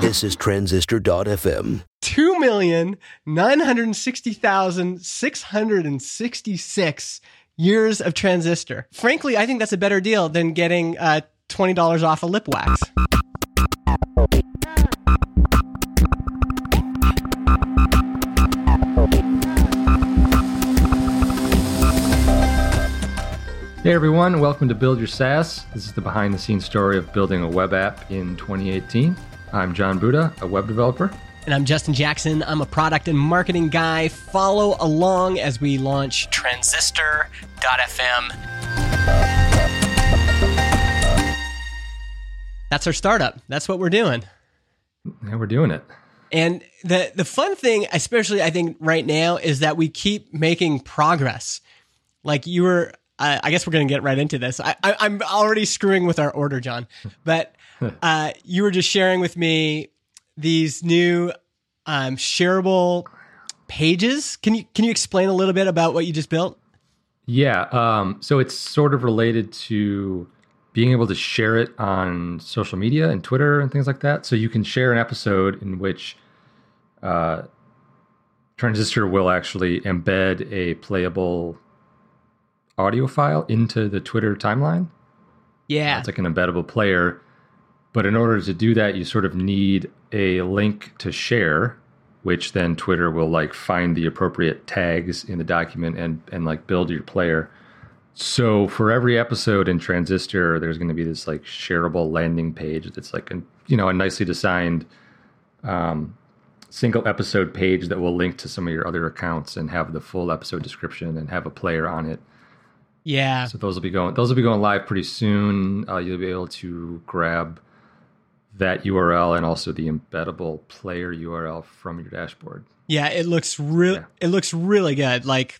This is Transistor.fm. 2,960,666 years of transistor. Frankly, I think that's a better deal than getting uh, $20 off a lip wax. Hey everyone, welcome to Build Your SaaS. This is the behind the scenes story of building a web app in 2018. I'm John Buda, a web developer. And I'm Justin Jackson. I'm a product and marketing guy. Follow along as we launch Transistor.fm. That's our startup. That's what we're doing. Yeah, we're doing it. And the the fun thing, especially I think right now, is that we keep making progress. Like you were, uh, I guess we're going to get right into this. I, I, I'm already screwing with our order, John, but uh, you were just sharing with me these new um, shareable pages. Can you can you explain a little bit about what you just built? Yeah, um, so it's sort of related to being able to share it on social media and Twitter and things like that. So you can share an episode in which uh, Transistor will actually embed a playable audio file into the Twitter timeline. Yeah, It's like an embeddable player. But in order to do that, you sort of need a link to share, which then Twitter will like find the appropriate tags in the document and and like build your player. So for every episode in Transistor, there's going to be this like shareable landing page that's like a you know a nicely designed um, single episode page that will link to some of your other accounts and have the full episode description and have a player on it. Yeah. So those will be going those will be going live pretty soon. Uh, you'll be able to grab that URL and also the embeddable player URL from your dashboard. Yeah, it looks real. Yeah. It looks really good. Like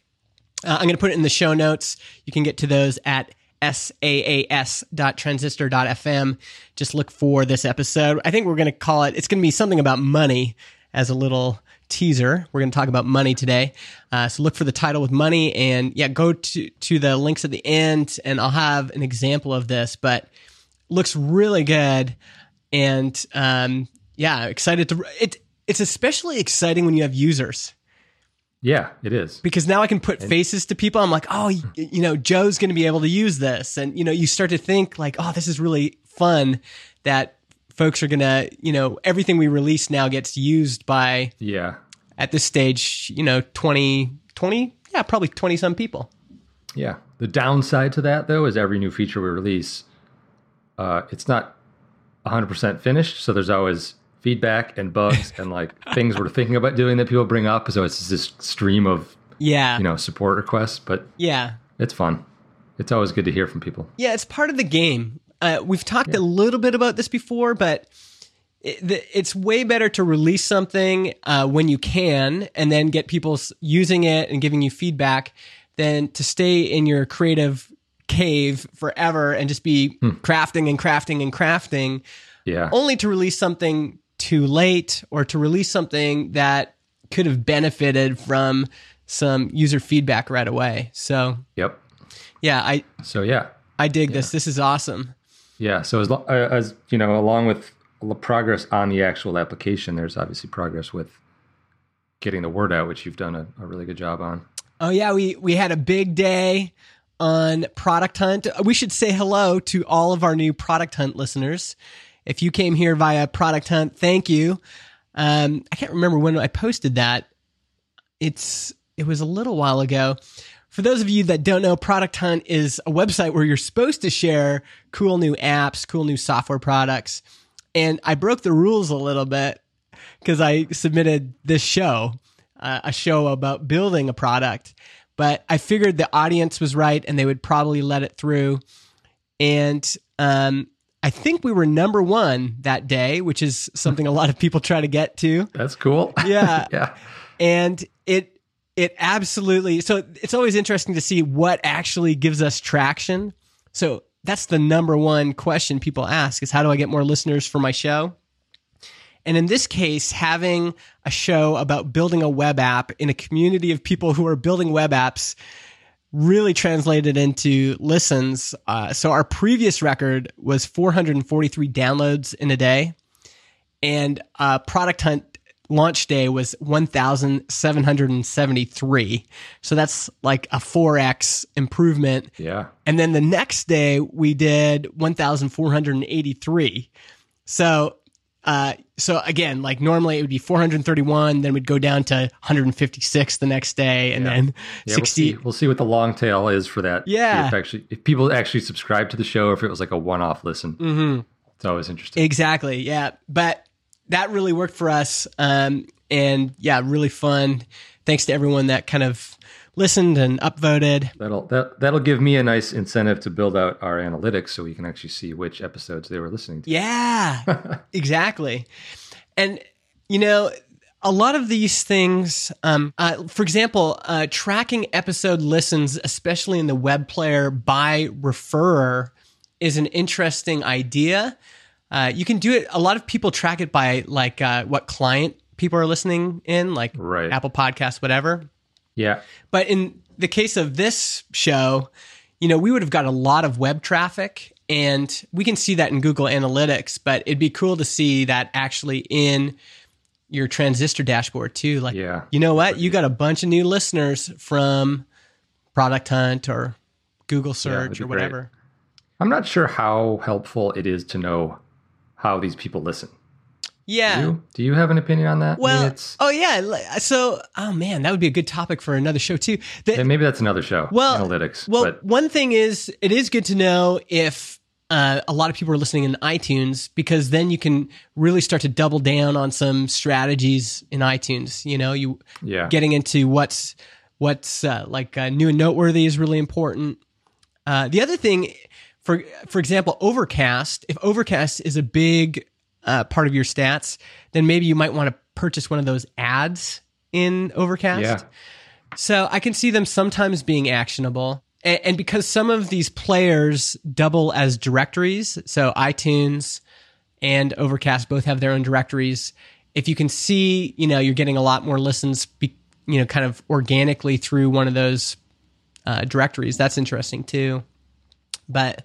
uh, I'm going to put it in the show notes. You can get to those at saas.transistor.fm. Just look for this episode. I think we're going to call it. It's going to be something about money as a little teaser. We're going to talk about money today. Uh, so look for the title with money, and yeah, go to to the links at the end, and I'll have an example of this. But looks really good, and um, yeah, excited to it. It's especially exciting when you have users Yeah, it is. because now I can put faces to people. I'm like, oh, you know, Joe's going to be able to use this, and you know, you start to think like, oh, this is really fun that folks are going to, you know, everything we release now gets used by Yeah. at this stage, you know, 20, 20, yeah, probably 20 some people. Yeah. The downside to that though is every new feature we release, uh, it's not 100% finished, so there's always feedback and bugs and like things we're thinking about doing that people bring up. So it's this stream of Yeah. you know support requests, but yeah. it's fun. It's always good to hear from people. Yeah, it's part of the game. Uh, we've talked a little bit about this before, but it, the, it's way better to release something uh, when you can and then get people using it and giving you feedback than to stay in your creative cave forever and just be crafting and crafting and crafting Yeah. only to release something too late or to release something that could have benefited from some user feedback right away. So, Yep. yeah, I So yeah, I dig this. This is awesome. Yeah. So as, uh, as you know, along with the progress on the actual application, there's obviously progress with getting the word out, which you've done a, a really good job on. Oh yeah, we we had a big day on Product Hunt. We should say hello to all of our new Product Hunt listeners. If you came here via Product Hunt, thank you. Um, I can't remember when I posted that. It's it was a little while ago. For those of you that don't know, Product Hunt is a website where you're supposed to share cool new apps, cool new software products. And I broke the rules a little bit because I submitted this show, uh, a show about building a product. But I figured the audience was right and they would probably let it through. And um, I think we were number one that day, which is something a lot of people try to get to. That's cool. Yeah. yeah. And it it absolutely so it's always interesting to see what actually gives us traction. So that's the number one question people ask is how do I get more listeners for my show? And in this case, having a show about building a web app in a community of people who are building web apps really translated into listens. Uh, so our previous record was 443 downloads in a day. and uh, Product Hunt launch day was 1,773. So that's like a 4x improvement. Yeah. And then the next day we did 1,483. So, uh, so again, like normally it would be 431, then we'd go down to 156 the next day, and Yeah. then Yeah, 60. We'll see, we'll see what the long tail is for that. Yeah. If actually, if people actually subscribe to the show, or if it was like a one-off listen, Mhm. it's always interesting. Exactly. Yeah. But that really worked for us. Um, and yeah, really fun. Thanks to everyone that kind of listened and upvoted. That'll that that'll give me a nice incentive to build out our analytics so we can actually see which episodes they were listening to. Yeah, exactly. And, you know, a lot of these things, um, uh, for example, uh, tracking episode listens, especially in the web player by referrer, is an interesting idea. Uh, you can do it. A lot of people track it by like uh, what client people are listening in, like Right. Apple Podcasts, whatever. Yeah. But in the case of this show, you know, we would have got a lot of web traffic and we can see that in Google Analytics, but it'd be cool to see that actually in your transistor dashboard too. Like, Yeah. you know what? You got a bunch of new listeners from Product Hunt or Google search be or great. whatever. I'm not sure how helpful it is to know how these people listen. Yeah. Do you, do you have an opinion on that? I mean, Well, oh yeah. So, oh man, that would be a good topic for another show too. The- maybe that's another show. Well, analytics. Well, but one thing is, it is good to know if uh, a lot of people are listening in iTunes because then you can really start to double down on some strategies in iTunes. You know, you yeah, getting into what's what's uh, like uh, new and noteworthy is really important. Uh, the other thing, for for example, Overcast. If Overcast is a big uh, part of your stats, then maybe you might want to purchase one of those ads in Overcast. yeah, So I can see them sometimes being actionable. And, and because some of these players double as directories, so iTunes and Overcast both have their own directories. If you can see, you know, you're getting a lot more listens, be, you know, kind of organically through one of those uh, directories, that's interesting too. But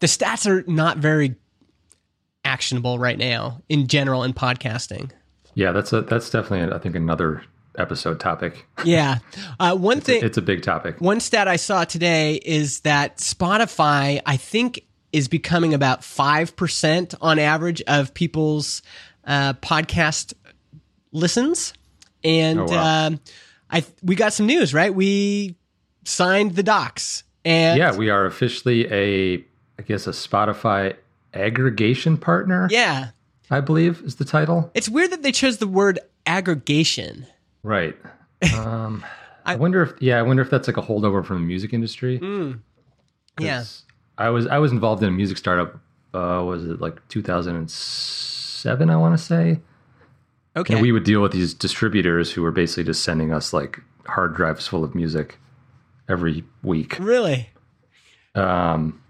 the stats are not very actionable right now in general in podcasting. yeah. That's a that's definitely I think another episode topic. Yeah. Uh, one thing. It's a big topic. One stat I saw today is that Spotify, I think, is becoming about 5% on average of people's uh, podcast listens. And Oh, wow. um, I we got some news, right? We signed the docs. And Yeah, we are officially a I guess a Spotify aggregation partner. yeah. I believe is the title. It's weird that they chose the word aggregation. Right. Um, I, wonder if yeah, I wonder if that's like a holdover from the music industry. Mm. Yeah. I was I was involved in a music startup. Uh, was it like 2007? I want to say. Okay. And we would deal with these distributors who were basically just sending us like hard drives full of music every week. really? Um,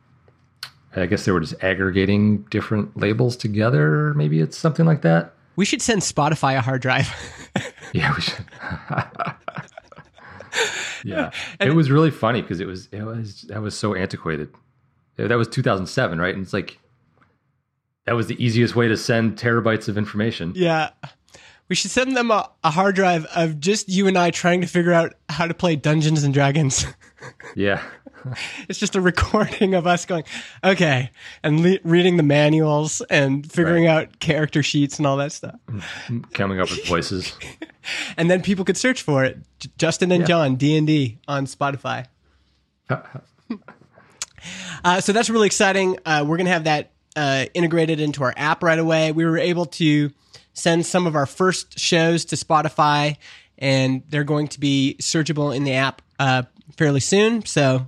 I guess they were just aggregating different labels together. Maybe it's something like that. We should send Spotify a hard drive. Yeah, we should. yeah, it was really funny because it was it was that was so antiquated. That was 2007, right? And it's like that was the easiest way to send terabytes of information. Yeah. We should send them a, a hard drive of just you and I trying to figure out how to play Dungeons and Dragons. Yeah, it's just a recording of us going, okay, and le- reading the manuals and figuring out character sheets and all that stuff. coming up with voices. And then people could search for it. J- Justin and Yeah. John, D&D on Spotify. Uh, so that's really exciting. Uh, we're going to have that uh, integrated into our app right away. We were able to send some of our first shows to Spotify, and they're going to be searchable in the app uh, fairly soon. So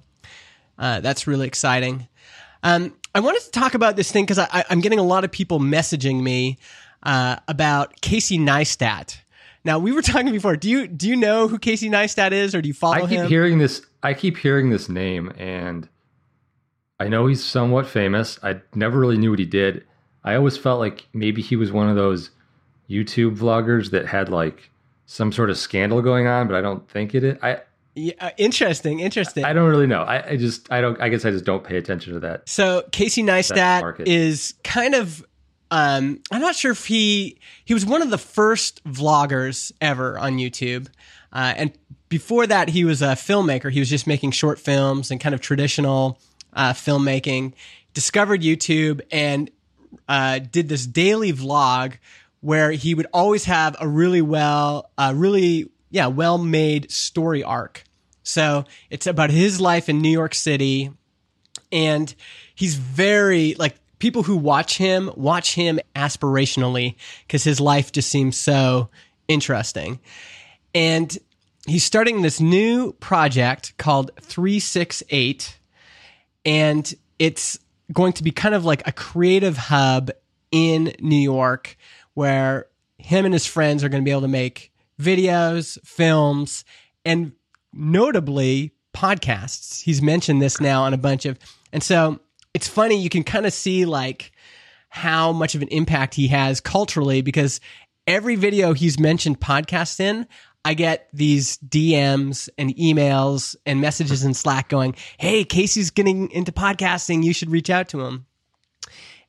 uh, that's really exciting. Um, I wanted to talk about this thing because I, I'm getting a lot of people messaging me uh, about Casey Neistat. Now we were talking before. Do you do you know who Casey Neistat is, or do you follow I keep him? hearing this. I keep hearing this name, and I know he's somewhat famous. I never really knew what he did. I always felt like maybe he was one of those YouTube vloggers that had like some sort of scandal going on, but I don't think it is. I Yeah, uh, interesting, interesting. I don't really know. I, I just I don't. I guess I just don't pay attention to that. So Casey Neistat is kind of um, I'm not sure if he he was one of the first vloggers ever on YouTube, uh, and before that he was a filmmaker. He was just making short films and kind of traditional uh, filmmaking. Discovered YouTube and uh, did this daily vlog where he would always have a really well, uh, really yeah, well made story arc. So it's about his life in New York City, and he's very like people who watch him watch him aspirationally because his life just seems so interesting. And he's starting this new project called 368 and it's going to be kind of like a creative hub in New York where him and his friends are going to be able to make videos, films, and notably podcasts. He's mentioned this now on a bunch of, and so it's funny. You can kind of see like how much of an impact he has culturally because every video he's mentioned podcast in, I get these DMs and emails and messages in Slack going, Hey, Casey's getting into podcasting. You should reach out to him.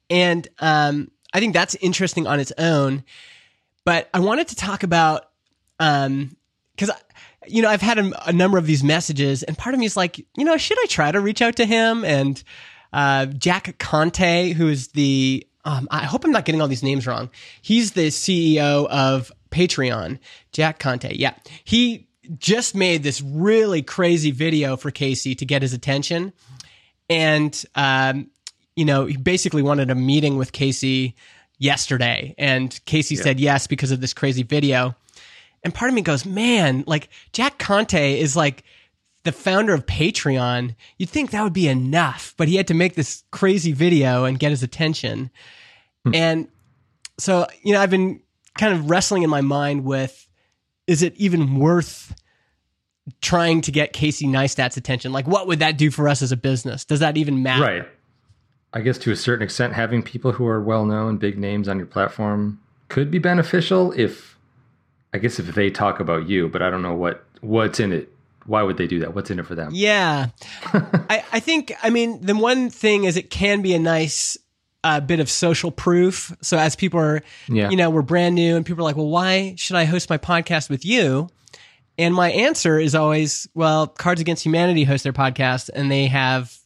And um, I think that's interesting on its own. But I wanted to talk about, um, cause, you know, I've had a, a number of these messages and part of me is like, you know, should I try to reach out to him? And, uh, Jack Conte, who is the, um, I hope I'm not getting all these names wrong. He's the CEO of Patreon, Jack Conte. Yeah. He just made this really crazy video for Casey to get his attention. And, um, you know, he basically wanted a meeting with Casey yesterday. And Casey yeah. said yes because of this crazy video. And part of me goes, man, like Jack Conte is like the founder of Patreon. You'd think that would be enough, but he had to make this crazy video and get his attention. Hmm. And so, you know, I've been kind of wrestling in my mind with is it even worth trying to get Casey Neistat's attention? Like, what would that do for us as a business? Does that even matter? Right. I guess to a certain extent, having people who are well known, big names on your platform could be beneficial if, I guess, if they talk about you. But I don't know what what's in it. Why would they do that? What's in it for them? Yeah, I, I think. I mean, the one thing is it can be a nice a bit of social proof. So as people are, yeah. you know, we're brand new and people are like, well, why should I host my podcast with you? And my answer is always, well, Cards Against Humanity hosts their podcast and they have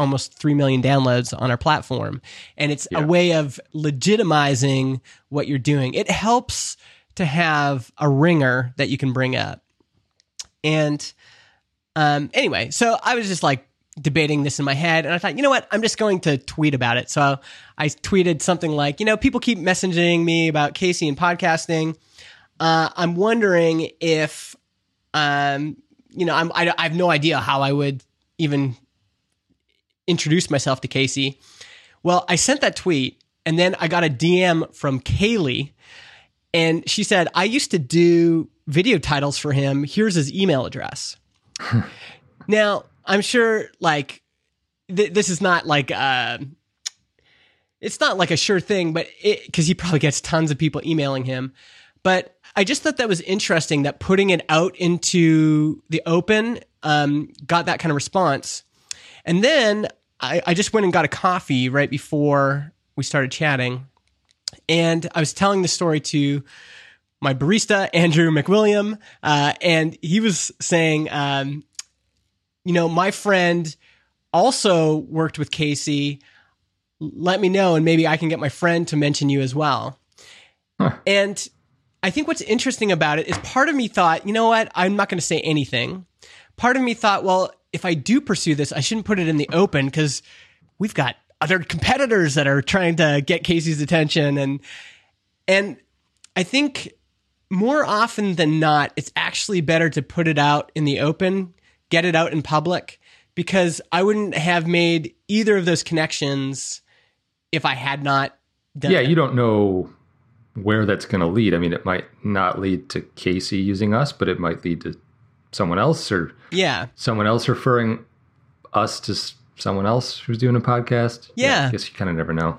almost 3 million downloads on our platform. And it's yeah. a way of legitimizing what you're doing. It helps to have a ringer that you can bring up. And um, anyway, so I was just like, debating this in my head and I thought, you know what? I'm just going to tweet about it. So I tweeted something like, you know, people keep messaging me about Casey and podcasting. Uh, I'm wondering if, um, you know, I'm, I, I have no idea how I would even introduce myself to Casey. Well, I sent that tweet and then I got a DM from Kaylee and she said, I used to do video titles for him. Here's his email address. now, I'm sure like th- this is not like uh it's not like a sure thing, but because he probably gets tons of people emailing him. But I just thought that was interesting that putting it out into the open um, got that kind of response. And then I, I just went and got a coffee right before we started chatting. And I was telling the story to my barista, Andrew McWilliam, uh, and he was saying, um, you know, my friend also worked with Casey. Let me know, and maybe I can get my friend to mention you as well. Huh. And I think what's interesting about it is part of me thought, you know what, I'm not going to say anything. Part of me thought, well, if I do pursue this, I shouldn't put it in the open because we've got other competitors that are trying to get Casey's attention and and I think more often than not it's actually better to put it out in the open get it out in public because I wouldn't have made either of those connections if I had not done Yeah, it. you don't know where that's going to lead. I mean, it might not lead to Casey using us, but it might lead to someone else or yeah, someone else referring us to someone else who's doing a podcast. Yeah, yeah I guess you kind of never know.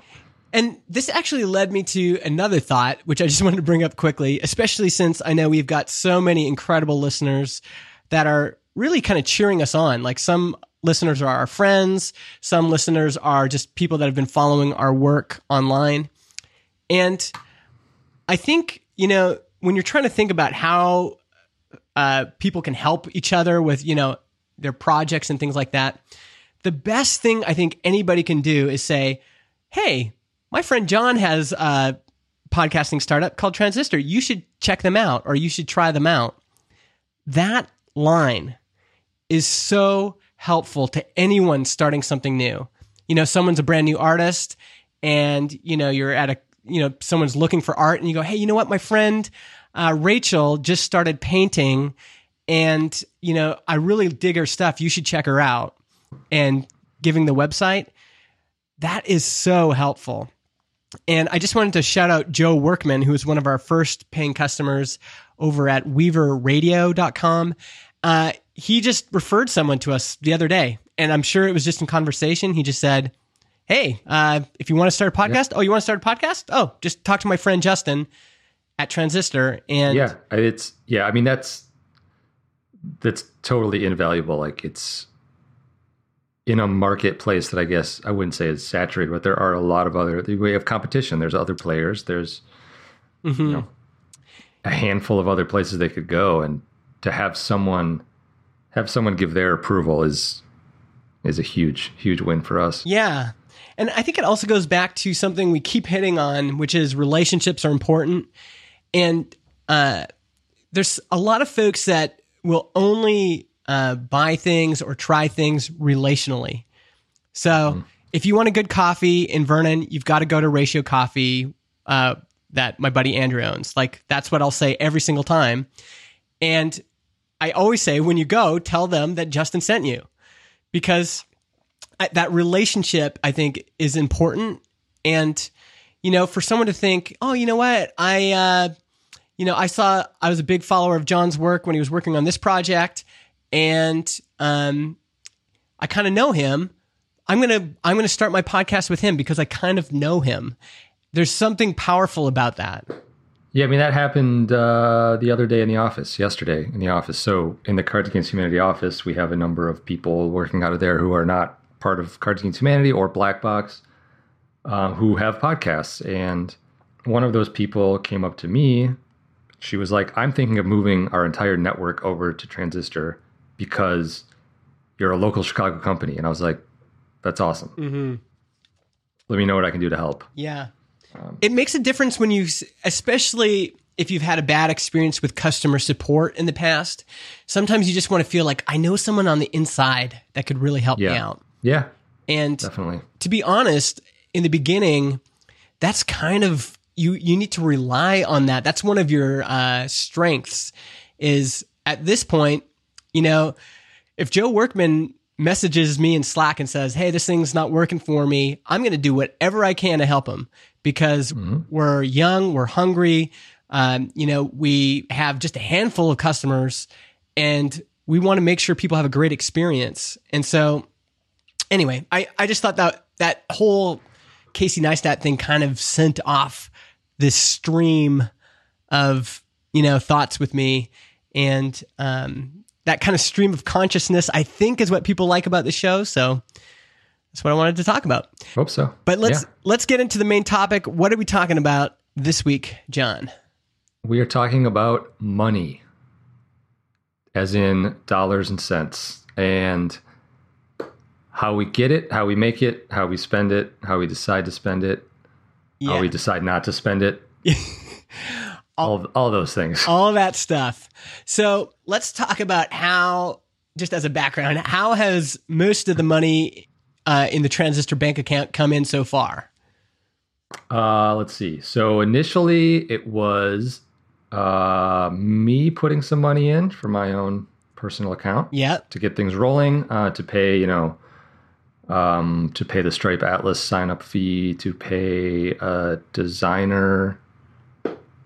And this actually led me to another thought, which I just wanted to bring up quickly, especially since I know we've got so many incredible listeners that are really kind of cheering us on. Like some listeners are our friends, some listeners are just people that have been following our work online. And I think, you know, when you're trying to think about how uh, people can help each other with, you know, their projects and things like that, the best thing I think anybody can do is say, hey, my friend John has a podcasting startup called Transistor. You should check them out or you should try them out. That line is so helpful to anyone starting something new. You know, someone's a brand new artist and, you know, you're at a, you know, someone's looking for art and you go, hey, you know what? My friend uh, Rachel just started painting and, you know, I really dig her stuff. You should check her out. And giving the website, that is so helpful. And I just wanted to shout out Joe Workman, who is one of our first paying customers over at weaverradio.com. Uh, he just referred someone to us the other day, and I'm sure it was just in conversation. He just said, Hey, uh, if you want to start a podcast, yep. oh, you want to start a podcast? Oh, just talk to my friend Justin at Transistor. And yeah, it's, yeah, I mean, that's, that's totally invaluable. Like it's, in a marketplace that I guess I wouldn't say is saturated, but there are a lot of other we have competition. There's other players. There's mm-hmm. you know a handful of other places they could go, and to have someone have someone give their approval is is a huge huge win for us. Yeah. And I think it also goes back to something we keep hitting on, which is relationships are important. And uh, there's a lot of folks that will only uh, buy things or try things relationally. So mm. if you want a good coffee in Vernon, you've got to go to Ratio Coffee uh, that my buddy Andrew owns. Like that's what I'll say every single time. And I always say when you go, tell them that Justin sent you because I, that relationship I think is important. And you know, for someone to think, oh, you know what, I. Uh, you know, I saw I was a big follower of John's work when he was working on this project, and um, I kind of know him. I'm gonna I'm gonna start my podcast with him because I kind of know him. There's something powerful about that. Yeah, I mean that happened uh, the other day in the office, yesterday in the office. So in the Cards Against Humanity office, we have a number of people working out of there who are not part of Cards Against Humanity or Black Box, uh, who have podcasts. And one of those people came up to me. She was like, "I'm thinking of moving our entire network over to Transistor." because you're a local Chicago company. And I was like, that's awesome. Mm-hmm. Let me know what I can do to help. Yeah. Um, it makes a difference when you, especially if you've had a bad experience with customer support in the past. Sometimes you just want to feel like I know someone on the inside that could really help yeah. me out. Yeah. And definitely. To be honest, in the beginning, that's kind of you you need to rely on that. That's one of your uh, strengths is at this point you know, if Joe Workman messages me in Slack and says, Hey, this thing's not working for me, I'm going to do whatever I can to help him because mm-hmm. we're young, we're hungry. Um, you know, we have just a handful of customers and we want to make sure people have a great experience. And so, anyway, I, I just thought that that whole Casey Neistat thing kind of sent off this stream of, you know, thoughts with me. And, um, that kind of stream of consciousness, I think, is what people like about the show. So that's what I wanted to talk about. Hope so. But let's yeah. let's get into the main topic. What are we talking about this week, John? We are talking about money, as in dollars and cents, and how we get it, how we make it, how we spend it, how we decide to spend it, yeah. how we decide not to spend it. all all those things. All that stuff. So let's talk about how just as a background how has most of the money uh, in the transistor bank account come in so far? Uh, let's see. So initially it was uh, me putting some money in for my own personal account yeah. to get things rolling uh, to pay you know um, to pay the stripe atlas sign up fee to pay a designer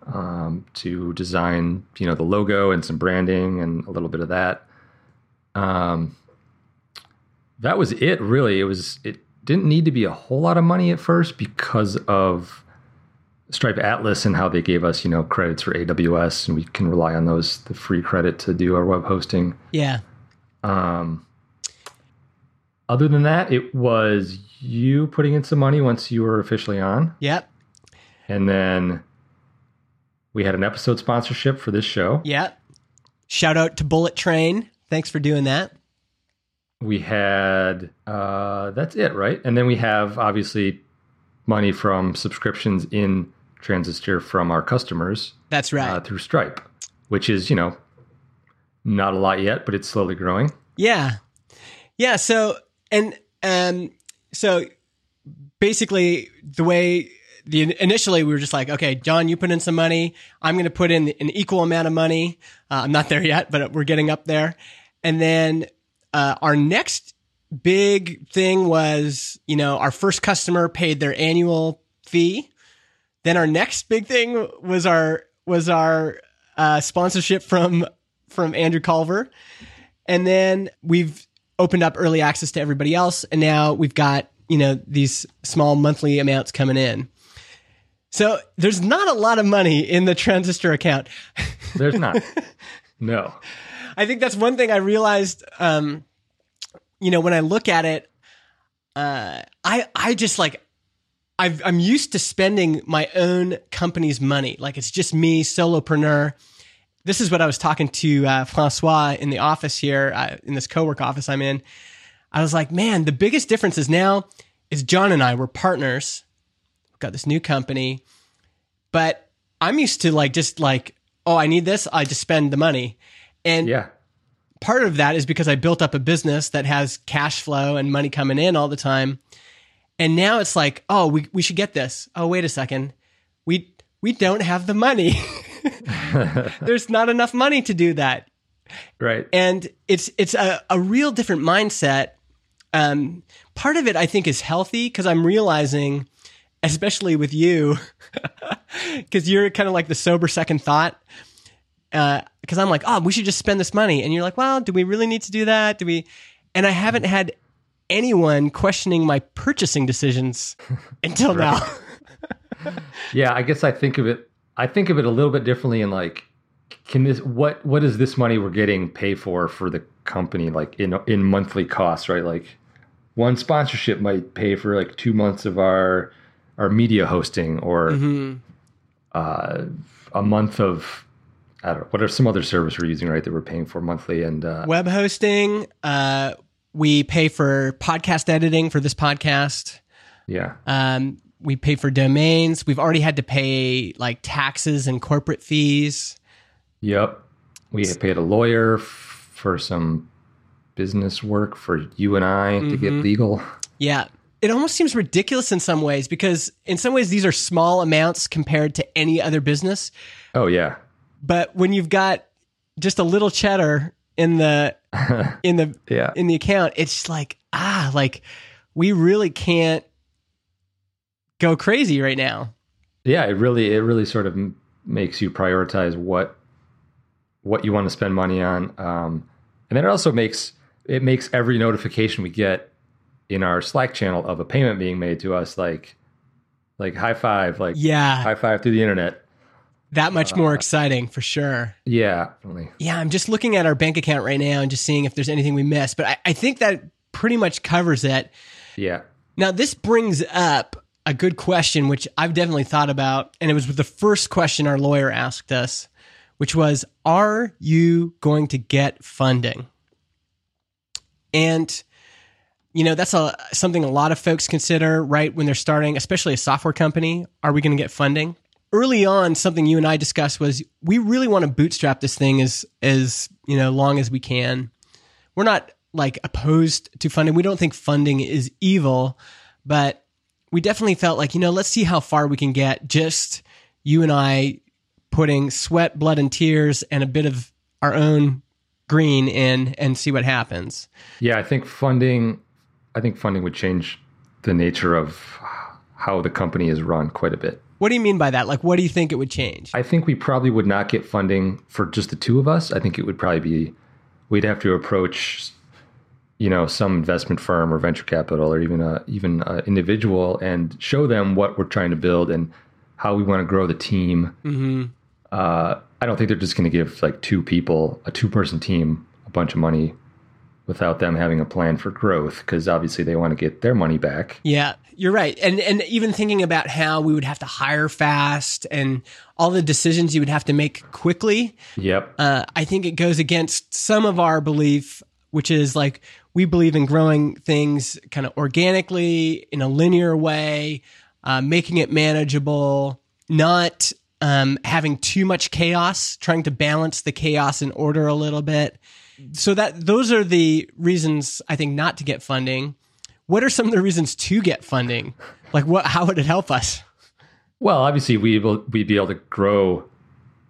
um, to design, you know, the logo and some branding and a little bit of that. Um, that was it, really. It was it didn't need to be a whole lot of money at first because of Stripe Atlas and how they gave us, you know, credits for AWS, and we can rely on those the free credit to do our web hosting. Yeah. Um. Other than that, it was you putting in some money once you were officially on. Yep. And then we had an episode sponsorship for this show. Yeah. Shout out to Bullet Train. Thanks for doing that. We had uh, that's it, right? And then we have obviously money from subscriptions in Transistor from our customers. That's right. Uh, through Stripe, which is you know not a lot yet, but it's slowly growing. Yeah. Yeah. So, and, um, so basically the way the initially we were just like, okay, John, you put in some money. I'm going to put in an equal amount of money. Uh, I'm not there yet, but we're getting up there. And then, uh, our next big thing was, you know, our first customer paid their annual fee. Then our next big thing was our, was our, uh, sponsorship from, from Andrew Culver. And then we've opened up early access to everybody else. And now we've got, you know, these small monthly amounts coming in. So there's not a lot of money in the transistor account. There's not. no. I think that's one thing I realized, um, you know, when I look at it, uh, I, I just like, I've, I'm used to spending my own company's money. Like it's just me, solopreneur this is what I was talking to uh, Francois in the office here, uh, in this co-work office I'm in. I was like, man, the biggest difference is now is John and I were partners. We've got this new company, but I'm used to like just like, oh, I need this, I just spend the money, and yeah, part of that is because I built up a business that has cash flow and money coming in all the time, and now it's like, oh, we we should get this. Oh, wait a second, we we don't have the money. There's not enough money to do that. Right. And it's it's a, a real different mindset. Um, part of it I think is healthy because I'm realizing, especially with you, because you're kind of like the sober second thought. Because uh, I'm like, oh, we should just spend this money, and you're like, well, do we really need to do that? Do we? And I haven't had anyone questioning my purchasing decisions until now. yeah, I guess I think of it I think of it a little bit differently in like can this what what is this money we're getting pay for for the company like in in monthly costs, right? Like one sponsorship might pay for like 2 months of our our media hosting or mm-hmm. uh, a month of I don't know, what are some other service we're using, right? That we're paying for monthly and uh, web hosting. Uh, we pay for podcast editing for this podcast. Yeah. Um, we pay for domains. We've already had to pay like taxes and corporate fees. Yep. We paid a lawyer f- for some business work for you and I mm-hmm. to get mm-hmm. legal. Yeah. It almost seems ridiculous in some ways because in some ways these are small amounts compared to any other business. Oh yeah. But when you've got just a little cheddar in the in the yeah. in the account, it's like ah, like we really can't go crazy right now. Yeah, it really it really sort of makes you prioritize what what you want to spend money on, um, and then it also makes it makes every notification we get in our Slack channel of a payment being made to us like like high five, like yeah, high five through the internet. That much more uh, exciting for sure. Yeah, definitely. Yeah, I'm just looking at our bank account right now and just seeing if there's anything we missed, but I, I think that pretty much covers it. Yeah. Now this brings up a good question, which I've definitely thought about. And it was the first question our lawyer asked us, which was Are you going to get funding? And, you know, that's a, something a lot of folks consider, right, when they're starting, especially a software company. Are we going to get funding? Early on, something you and I discussed was we really want to bootstrap this thing as, as, you know, long as we can. We're not like opposed to funding. We don't think funding is evil, but we definitely felt like, you know, let's see how far we can get just you and I putting sweat, blood, and tears and a bit of our own green in and see what happens. Yeah, I think funding I think funding would change the nature of how the company is run quite a bit. What do you mean by that? Like what do you think it would change? I think we probably would not get funding for just the two of us. I think it would probably be we'd have to approach you know some investment firm or venture capital or even a even a individual and show them what we're trying to build and how we want to grow the team. Mm-hmm. Uh, I don't think they're just going to give like two people a two person team a bunch of money without them having a plan for growth because obviously they want to get their money back. Yeah, you're right. And and even thinking about how we would have to hire fast and all the decisions you would have to make quickly. Yep. Uh, I think it goes against some of our belief, which is like we believe in growing things kind of organically in a linear way, uh, making it manageable, not um, having too much chaos, trying to balance the chaos and order a little bit. So that those are the reasons I think not to get funding. What are some of the reasons to get funding? Like what? How would it help us? Well, obviously we will we'd be able to grow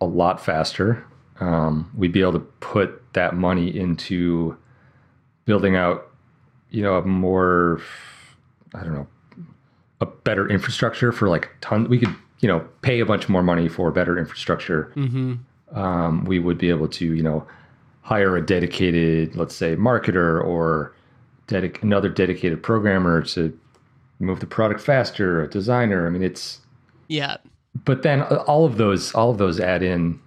a lot faster. Um, we'd be able to put that money into building out, you know, a more, I don't know, a better infrastructure for like ton. We could, you know, pay a bunch more money for better infrastructure. Mm-hmm. Um, we would be able to, you know, hire a dedicated, let's say, marketer or dedic- another dedicated programmer to move the product faster, a designer. I mean, it's Yeah. but then all of those all of those add in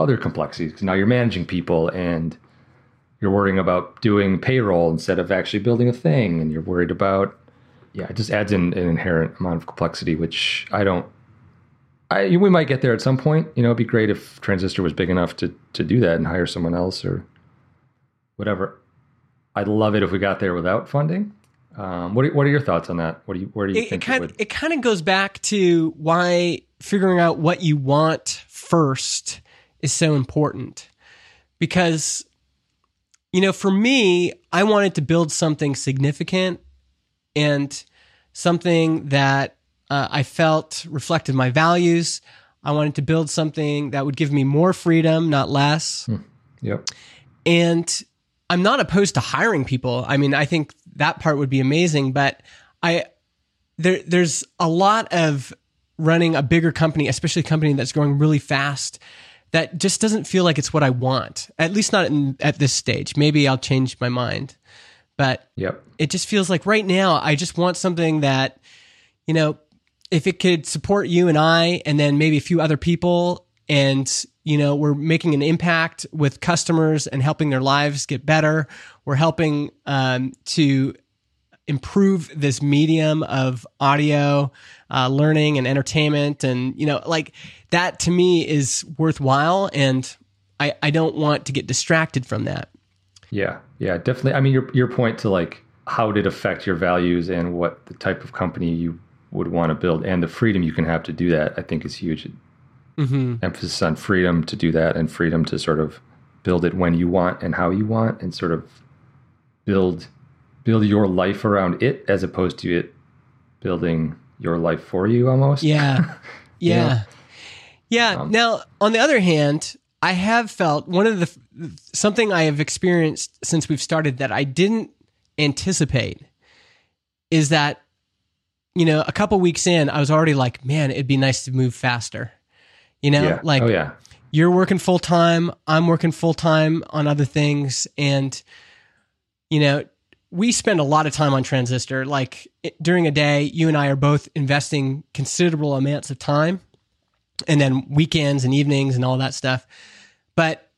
other complexities because now you're managing people and you're worrying about doing payroll instead of actually building a thing and you're worried about yeah it just adds in an inherent amount of complexity which i don't i we might get there at some point. You know it'd be great if transistor was big enough to to do that and hire someone else or whatever. I'd love it if we got there without funding. Um, what, are, what are your thoughts on that? What do you where do you it, think it kind it would? it kind of goes back to why figuring out what you want first is so important. Because you know for me i wanted to build something significant and something that uh, i felt reflected my values. I wanted to build something that would give me more freedom not less. Yep. And I'm not opposed to hiring people. I mean, I think that part would be amazing, but I there there's a lot of running a bigger company, especially a company that's growing really fast that just doesn't feel like it's what I want. At least not in, at this stage. Maybe I'll change my mind. But yep it just feels like right now I just want something that you know, if it could support you and I and then maybe a few other people and you know we're making an impact with customers and helping their lives get better we're helping um, to improve this medium of audio uh, learning and entertainment and you know like that to me is worthwhile and I, I don't want to get distracted from that Yeah, yeah, definitely. I mean, your your point to like how did it affect your values and what the type of company you would want to build and the freedom you can have to do that, I think is huge. mm-hmm. Emphasis on freedom to do that and freedom to sort of build it when you want and how you want and sort of build build your life around it as opposed to it building your life for you almost. Yeah. Yeah. Yeah. Um, now, on the other hand, I have felt one of the something I have experienced since we've started that I didn't anticipate is that you know, a couple weeks in, I was already like, man, it'd be nice to move faster. You know, yeah. like oh yeah. you're working full time, I'm working full time on other things and you know, we spend a lot of time on transistor like it- during a day you and I are both investing considerable amounts of time and then weekends and evenings and all that stuff. But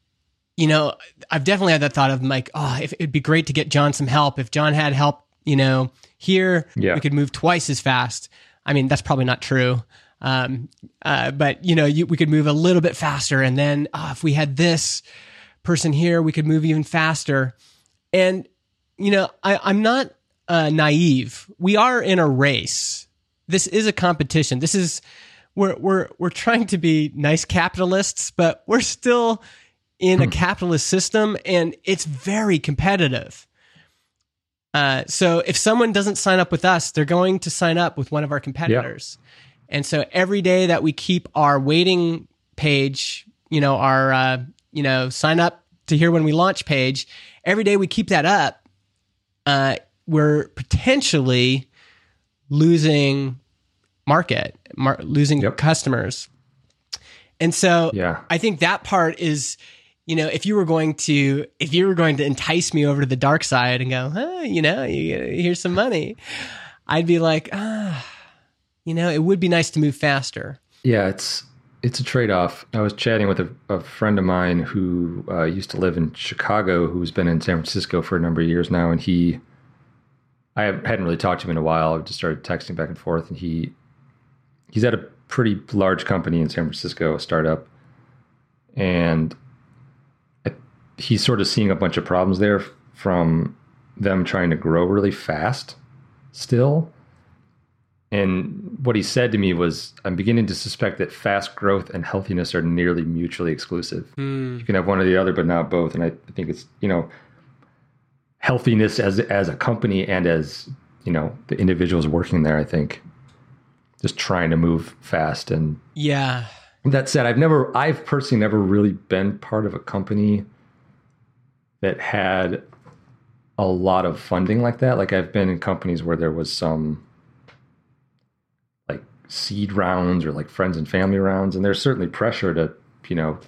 you know, I've definitely had that thought of like, oh, if it'd be great to get John some help. If John had help, you know, here Yeah. we could move twice as fast. I mean, that's probably not true. Um, uh, but you know, you, we could move a little bit faster, and then oh, if we had this person here, we could move even faster. And you know, I, I'm not uh, naive. We are in a race. This is a competition. This is we're we're we're trying to be nice capitalists, but we're still in a capitalist system, and it's very competitive. Uh, so if someone doesn't sign up with us, they're going to sign up with one of our competitors. And so every day that we keep our waiting page, you know, our uh, you know, sign up to hear when we launch page, every day we keep that up, uh, we're potentially losing market, mar- losing Yep. customers. And so Yeah. I think that part is, you know, if you were going to, if you were going to entice me over to the dark side and go, huh, you know, you, here's some money, I'd be like, ah, you know, it would be nice to move faster. Yeah, it's it's a trade off. I was chatting with a, a friend of mine who uh, used to live in Chicago, who's been in San Francisco for a number of years now, and he. I hadn't really talked to him in a while. I just started texting back and forth, and he he's at a pretty large company in San Francisco, a startup, and he's sort of seeing a bunch of problems there from them trying to grow really fast still. And what he said to me was, I'm beginning to suspect that fast growth and healthiness are nearly mutually exclusive. Mm. You can have one or the other, but not both. And I think it's, you know, healthiness as as a company and as, you know, the individuals working there, I think just trying to move fast and yeah. That said, I've never I've personally never really been part of a company that had a lot of funding like that. Like I've been in companies where there was some seed rounds or like friends and family rounds, and there's certainly pressure to, you know,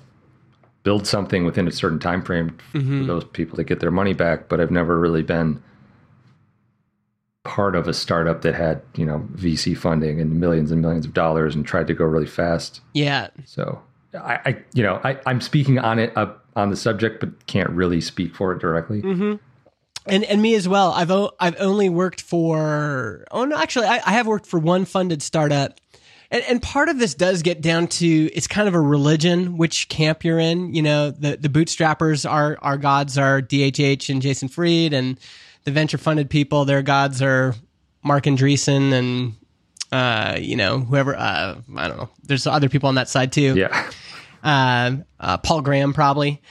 build something within a certain time frame Mhm. for those people to get their money back. But I've never really been part of a startup that had, you know, VC funding and millions and millions of dollars and tried to go really fast. Yeah. So I, I you know, I, I'm speaking on it uh, on the subject, but can't really speak for it directly. Mm-hmm. And and me as well. I've o- I've only worked for oh no, actually I, I have worked for one funded startup. And, and part of this does get down to it's kind of a religion which camp you're in. You know, the the bootstrappers are our gods are DHH and Jason Fried, and the venture funded people their gods are Marc Andreessen and uh, you know whoever uh, I don't know. There's other people on that side too Yeah. um, uh, Paul Graham probably.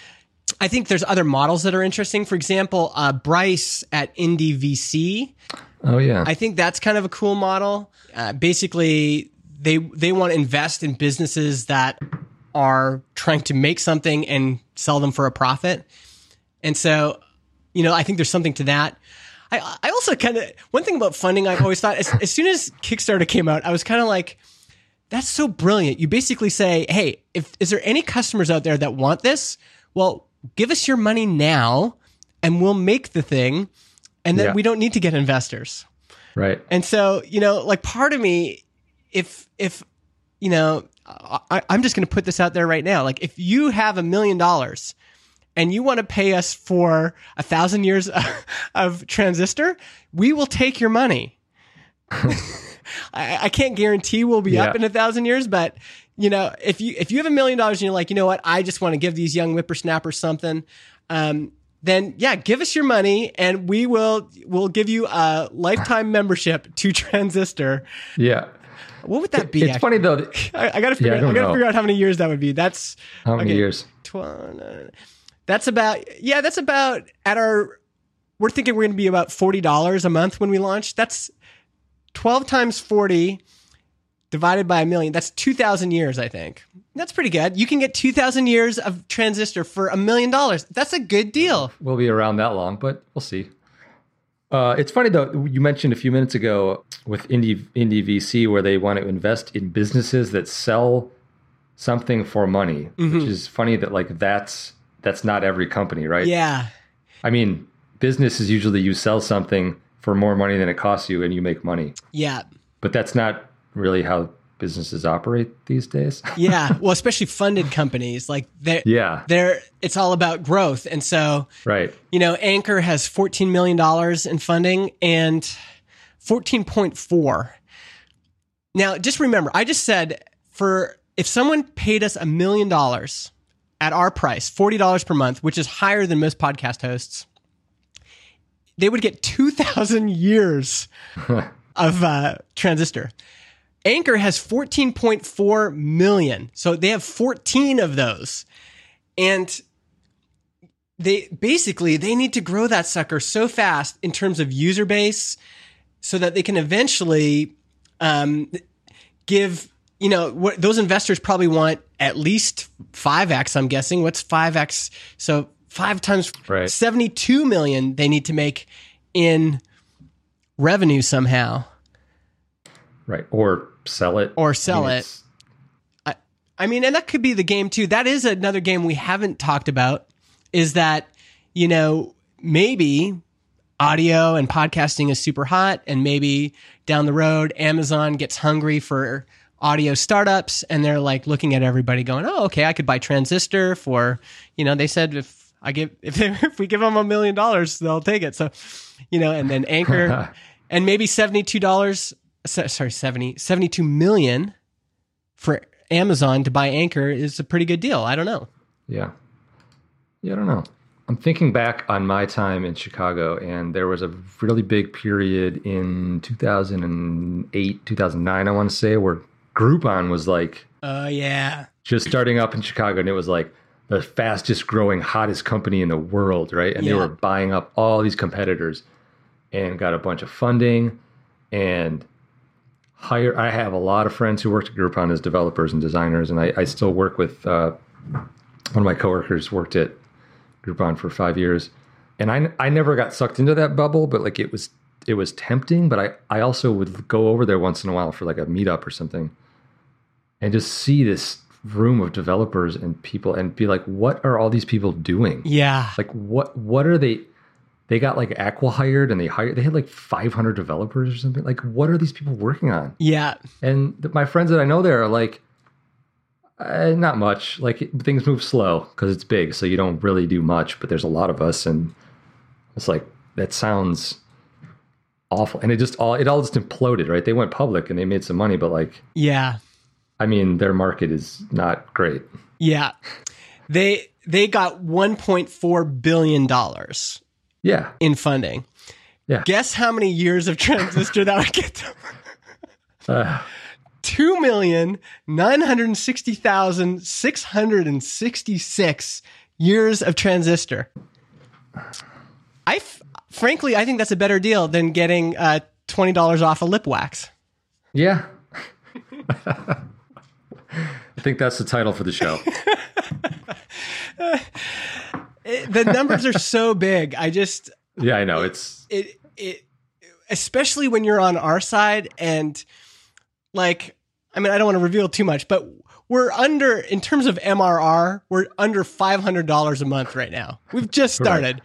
I think there's other models that are interesting. For example, uh, Bryce at Indie VC. Oh yeah. I think that's kind of a cool model. Uh, basically, they they want to invest in businesses that are trying to make something and sell them for a profit. And so, you know, I think there's something to that. I I also kind of one thing about funding I've always thought as, as soon as Kickstarter came out, I was kind of like, that's so brilliant. You basically say, hey, if is there any customers out there that want this? Well, give us your money now, and we'll make the thing, and then Yeah. we don't need to get investors. right. And so, you know, like part of me, if if you know, I, I'm just going to put this out there right now. Like, if you have a million dollars and you want to pay us for a thousand years of transistor, we will take your money. I, I can't guarantee we'll be up in a thousand years, but you know, if you if you have a million dollars and you're like, you know what, I just want to give these young whippersnappers something, um, then yeah, give us your money and we will we'll give you a lifetime membership to Transistor. Yeah. What would that be? It's actually? funny though. I, I gotta figure. I out, I don't gotta know. figure out how many years that would be. That's How many Okay. years? tw- That's about yeah. That's about at our. We're thinking we're going to be about forty dollars a month when we launch. That's twelve times forty divided by a million. That's two thousand years. I think that's pretty good. You can get two thousand years of transistor for a million dollars. That's a good deal. We'll be around that long, but we'll see. Uh, it's funny though. You mentioned a few minutes ago with Indie Indie VC where they want to invest in businesses that sell something for money, Mm-hmm. which is funny that like that's that's not every company, right? Yeah. I mean, business is usually you sell something for more money than it costs you, and you make money. Yeah. But that's not really how businesses operate these days. Yeah. well, especially funded companies like they're yeah. they're it's all about growth, and so Right. you know, Anchor has $14 million in funding and 14.4. Now, just remember, I just said for if someone paid us a million dollars at our price, $40 per month, which is higher than most podcast hosts, they would get 2,000 years of uh, Transistor. Anchor has 14.4 million. So they have 14 of those. And they basically they need to grow that sucker so fast in terms of user base so that they can eventually um, give you know what those investors probably want at least 5x i'm guessing what's 5x so 5 times Right. 72 million they need to make in revenue somehow Right. Or sell it. Or sell I mean, it. it's- I mean, and that could be the game too. That is another game we haven't talked about is that, you know, maybe audio and podcasting is super hot and maybe down the road Amazon gets hungry for audio startups and they're like looking at everybody going, "Oh, okay, I could buy Transistor for, you know, they said if I give if they, if we give them a million dollars, they'll take it." So, you know, and then Anchor and maybe $72 sorry, 70 72 million for Amazon to buy Anchor is a pretty good deal. I don't know. Yeah. Yeah, I don't know. I'm thinking back on my time in Chicago, and there was a really big period in 2008, 2009, I want to say, where Groupon was like, Oh, uh, yeah. Just starting up in Chicago, and it was like the fastest growing, hottest company in the world, right? And yeah. they were buying up all these competitors and got a bunch of funding and hire. I have a lot of friends who worked at Groupon as developers and designers, and I, I still work with uh, one of my coworkers worked at Groupon for five years, and I I never got sucked into that bubble, but like it was it was tempting. But I I also would go over there once in a while for like a meetup or something, and just see this room of developers and people and be like, what are all these people doing? Yeah, like what what are they? They got like acqui-hired and they hired they had like 500 developers or something. Like what are these people working on? Yeah, and my friends that I know there are like uh, not much. Like things move slow because it's big, so you don't really do much. But there's a lot of us, and it's like that sounds awful. And it just all it all just imploded, right? They went public and they made some money, but like, yeah, I mean, their market is not great. Yeah, they they got 1.4 billion dollars. Yeah, in funding. Yeah. Guess how many years of transistor that would get them? uh, two million nine hundred sixty thousand six hundred and sixty six years of transistor. I f- frankly, I think that's a better deal than getting uh, twenty dollars off a of lip wax. Yeah, I think that's the title for the show. the numbers are so big. I just yeah, I know it's it it especially when you're on our side and like I mean, I don't want to reveal too much, but we're under in terms of MRR, we're under five hundred dollars a month right now. We've just started. Right.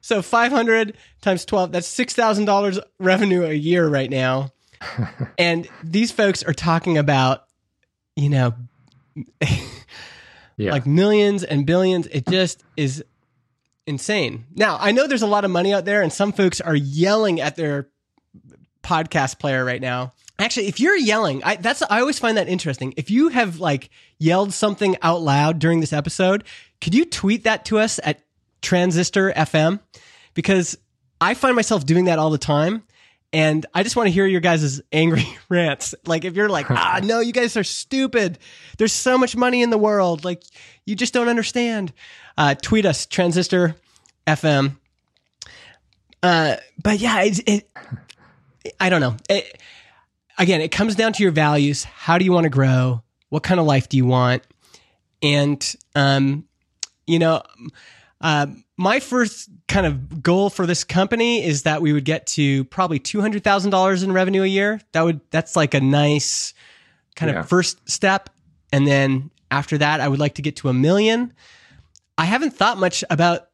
So five hundred times twelve, that's six thousand dollars revenue a year right now. and these folks are talking about, you know, yeah. like millions and billions. It just is insane. Now, I know there's a lot of money out there, and some folks are yelling at their podcast player right now Actually, if you're yelling, I that's I always find that interesting. If you have like yelled something out loud during this episode, could you tweet that to us at Transistor FM? Because I find myself doing that all the time. And I just want to hear your guys' angry rants. Like, if you're like, ah, no, you guys are stupid. There's so much money in the world. Like, you just don't understand. Uh, tweet us, Transistor FM. Uh, but yeah, it, it, I don't know. It, again, it comes down to your values. How do you want to grow? What kind of life do you want? And, um, you know, uh, my first kind of goal for this company is that we would get to probably two hundred thousand dollars in revenue a year. That would that's like a nice kind yeah. of first step, and then after that, I would like to get to a million. I haven't thought much about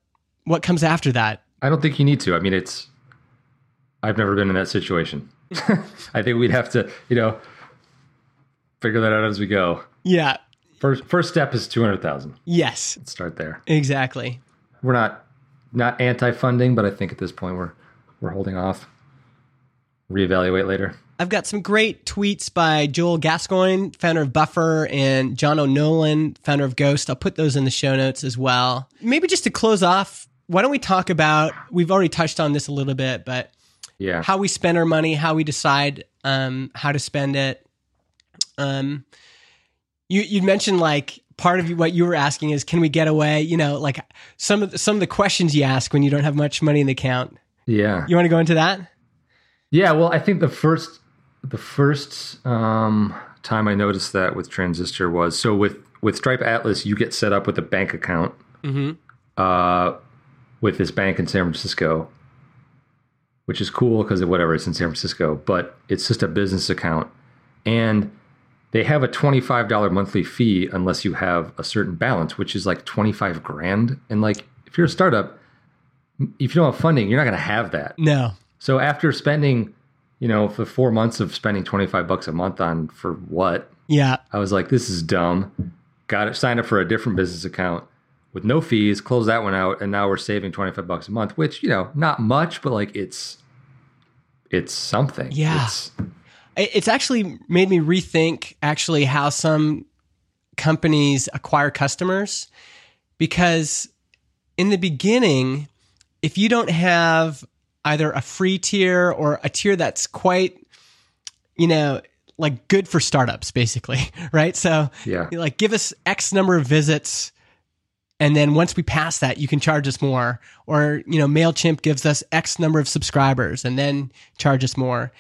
what comes after that. I don't think you need to. I mean, it's I've never been in that situation. I think we'd have to, you know, figure that out as we go. Yeah. First first step is 200,000. Yes. Let's start there. Exactly. We're not not anti-funding, but I think at this point we're we're holding off. Reevaluate later. I've got some great tweets by Joel Gascoigne, founder of Buffer, and John O'Nolan, founder of Ghost. I'll put those in the show notes as well. Maybe just to close off, why don't we talk about? We've already touched on this a little bit, but yeah how we spend our money how we decide um, how to spend it um, you you mentioned like part of what you were asking is can we get away you know like some of the, some of the questions you ask when you don't have much money in the account yeah you want to go into that yeah well i think the first the first um, time i noticed that with transistor was so with with stripe atlas you get set up with a bank account mm-hmm. uh, with this bank in san francisco which is cool because whatever it's in San Francisco, but it's just a business account. And they have a $25 monthly fee unless you have a certain balance, which is like 25 grand. And like if you're a startup, if you don't have funding, you're not going to have that. No. So after spending, you know, for four months of spending 25 bucks a month on for what? Yeah. I was like, this is dumb. Got it. Signed up for a different business account with no fees. Closed that one out, and now we're saving twenty five bucks a month, which you know, not much, but like it's it's something. Yeah. It's, It's actually made me rethink actually how some companies acquire customers because in the beginning, if you don't have either a free tier or a tier that's quite, you know, like good for startups, basically, right? So, yeah. like, give us X number of visits. And then once we pass that, you can charge us more. Or, you know, MailChimp gives us X number of subscribers and then charge us more.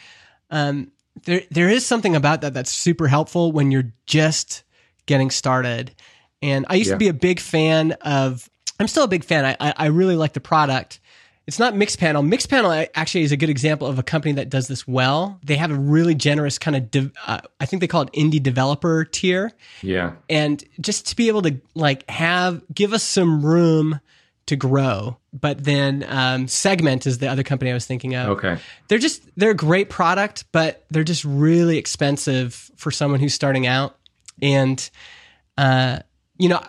Um, there, there is something about that that's super helpful when you're just getting started. And I used Yeah. to be a big fan of, I'm still a big fan. I, I, I really like the product. It's not Mixpanel. Mixpanel actually is a good example of a company that does this well. They have a really generous kind of, de- uh, I think they call it indie developer tier Yeah. and just to be able to like have give us some room to grow but then um, segment is the other company i was thinking of Okay. they're just they're a great product but they're just really expensive for someone who's starting out and uh, you know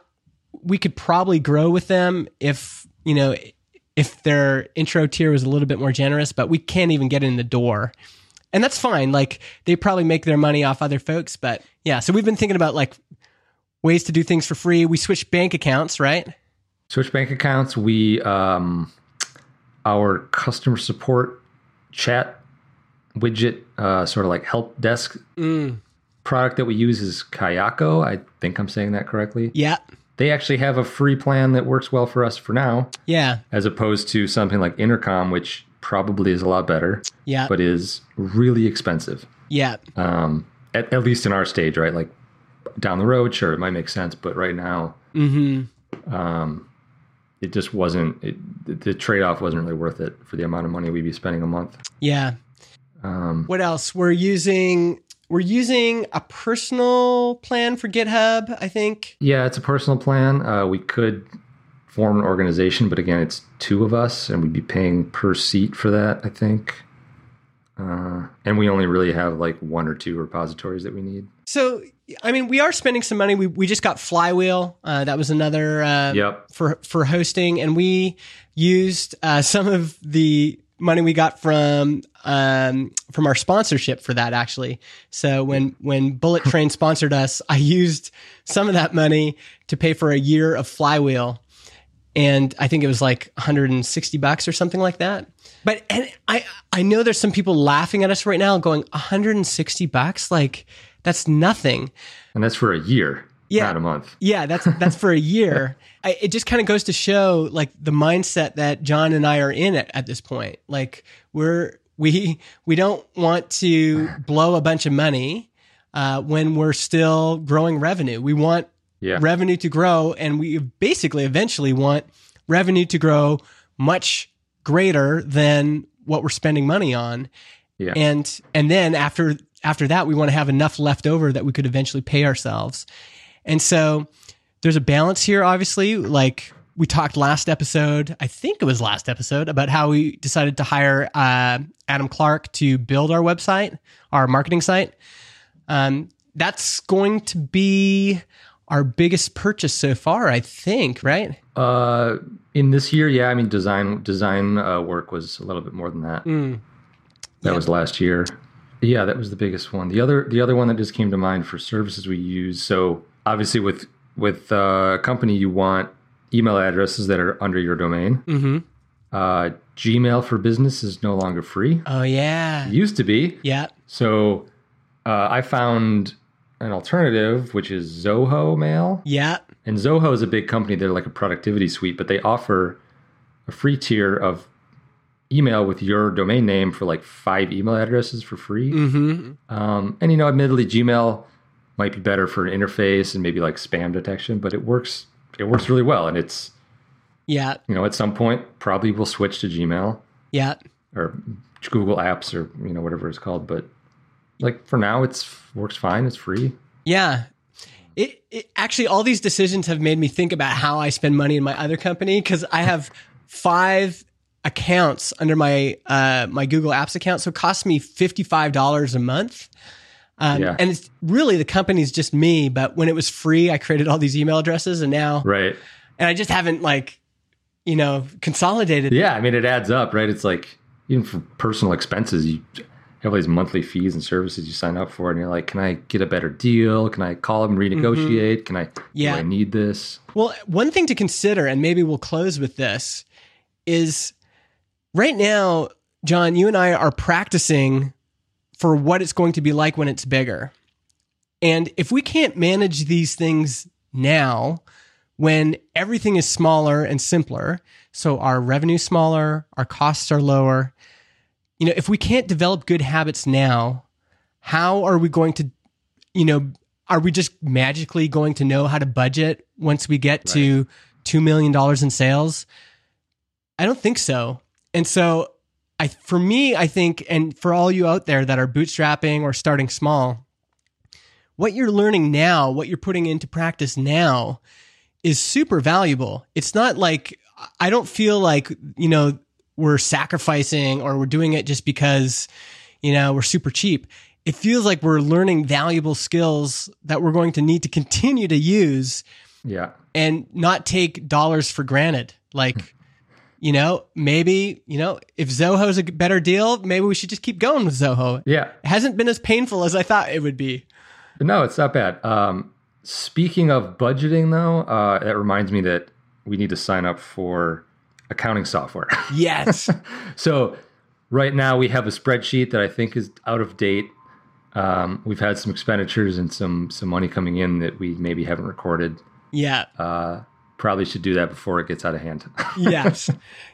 we could probably grow with them if you know if their intro tier was a little bit more generous but we can't even get in the door and that's fine like they probably make their money off other folks but yeah so we've been thinking about like ways to do things for free we switched bank accounts right Switch bank accounts. We um, our customer support chat widget, uh, sort of like help desk mm. product that we use is Kayako. I think I'm saying that correctly. yeah They actually have a free plan that works well for us for now, yeah as opposed to something like Intercom, which probably is a lot better, yeah but is really expensive. yeah Um, at, at least in our stage, right? Like down the road, sure, it might make sense, but right now, mm-hmm um, it just wasn't. It, the trade off wasn't really worth it for the amount of money we'd be spending a month. yeah Um, what else we're using we're using a personal plan for github i think yeah, it's a personal plan. Uh, we could form an organization, but again, it's two of us, and we'd be paying per seat for that. I think. Uh, and we only really have like one or two repositories that we need. So, I mean, we are spending some money. We we just got Flywheel. Uh, that was another uh, Yep. for for hosting, and we used uh, some of the money we got from um, from our sponsorship for that actually. So when when Bullet Train sponsored us, I used some of that money to pay for a year of Flywheel, and I think it was like 160 bucks or something like that. But and I I know there's some people laughing at us right now, going 160 bucks, like that's nothing. And that's for a year, Yeah. not a month. Yeah, that's that's for a year. I, it just kind of goes to show like the mindset that Jon and I are in at, at this point. Like we're we we don't want to blow a bunch of money uh, when we're still growing revenue. We want Yeah. revenue to grow, and we basically eventually want revenue to grow much greater than what we're spending money on. Yeah. And and then after after that, we want to have enough left over that we could eventually pay ourselves. And so there's a balance here, obviously. Like we talked last episode, I think it was last episode, about how we decided to hire uh, Adam Clark to build our website, our marketing site. Um, that's going to be our biggest purchase so far, I think, right? Uh, in this year, yeah, I mean, design design uh, work was a little bit more than that. Mm. That Yeah. was last year. Yeah, that was the biggest one. The other the other one that just came to mind for services we use. So obviously with with uh, a company, you want email addresses that are under your domain. Mm-hmm. Uh, Gmail for business is no longer free. Oh yeah, It used to be. yeah, So uh, I found an alternative, which is Zoho Mail. yeah, And Zoho is a big company. They're like a productivity suite, but they offer a free tier of email with your domain name for like five email addresses for free. mm-hmm. Um, and you know, admittedly, Gmail might be better for an interface and maybe like spam detection, but it works. It works really well, and it's yeah, you know at some point probably we'll switch to Gmail yeah. or Google Apps or you know whatever it's called. But like for now, it's works fine. It's free. Yeah. It, it actually all these decisions have made me think about how I spend money in my other company because I have five accounts under my uh, my Google Apps account, so it costs me fifty five dollars a month. Um, Yeah. And it's really the company's just me. But when it was free, I created all these email addresses, and now Right. and I just haven't like, you know, consolidated. Yeah, I mean it adds up, right? It's like even for personal expenses, you have all these monthly fees and services you sign up for, and you're like, can I get a better deal? Can I call them renegotiate? Can I? Yeah. Do I need this? Well, one thing to consider, and maybe we'll close with this, is right now, John, you and I are practicing for what it's going to be like when it's bigger. And if we can't manage these things now, when everything is smaller and simpler, so our revenue smaller, our costs are lower, you know, if we can't develop good habits now, how are we going to, you know, are we just magically going to know how to budget once we get to $2 million in sales? I don't think so. And so I for me, I think, and for all you out there that are bootstrapping or starting small, what you're learning now, what you're putting into practice now is super valuable. It's not like I don't feel like, you know, we're sacrificing or we're doing it just because, you know, we're super cheap. It feels like we're learning valuable skills that we're going to need to continue to use Yeah. and not take dollars for granted. Like, you know, maybe, you know, if Zoho's a better deal, maybe we should just keep going with Zoho. Yeah. It hasn't been as painful as I thought it would be. No, it's not bad. Um, speaking of budgeting, though, uh, that reminds me that we need to sign up for accounting software. Yes. so right now we have a spreadsheet that I think is out of date. Um, we've had some expenditures and some some money coming in that we maybe haven't recorded. yeah. Uh, probably should do that before it gets out of hand. Yes.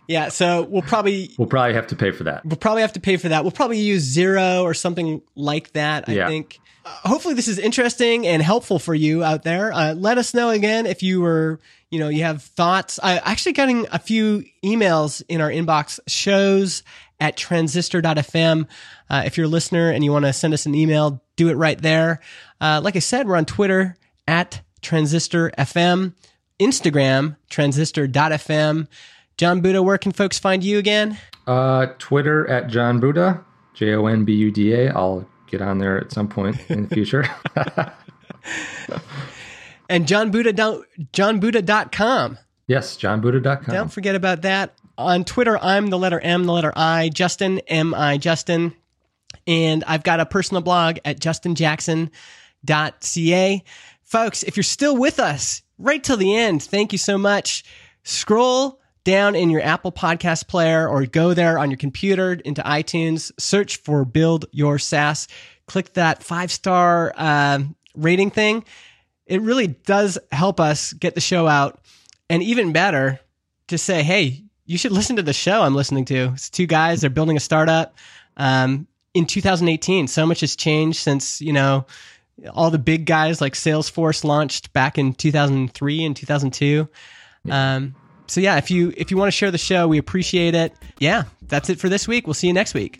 Yeah. So we'll probably we'll probably have to pay for that. we'll probably have to pay for that. We'll probably use Xero or something like that. I Yeah. think. Uh, hopefully, this is interesting and helpful for you out there. Uh, let us know again if you were, you know, you have thoughts. I actually getting a few emails in our inbox. Shows at transistor.fm. Uh, if you're a listener and you want to send us an email, do it right there. Uh, like I said, we're on Twitter at transistor transistor.fm, Instagram transistor.fm. Jon Buda, where can folks find you again? Uh, Twitter at Jon Buda, J O N B U D A. I'll get on there at some point in the future. And Jon Buda, jonbuda.com. yes, jonbuda.com. Don't forget about that. On Twitter, I'm the letter M, the letter I, Justin, M I Justin. And I've got a personal blog at justinjackson.ca. Folks, if you're still with us right till the end, thank you so much. Scroll down in your Apple podcast player or go there on your computer into iTunes, search for Build Your SaaS, click that five star uh, rating thing. It really does help us get the show out. And even better, to say, hey, you should listen to the show I'm listening to. It's two guys, they're building a startup. Um, in 2018, so much has changed since, you know, all the big guys like Salesforce launched back in 2003 and 2002. Um, so yeah, if you if you want to share the show, we appreciate it. Yeah, that's it for this week. We'll see you next week.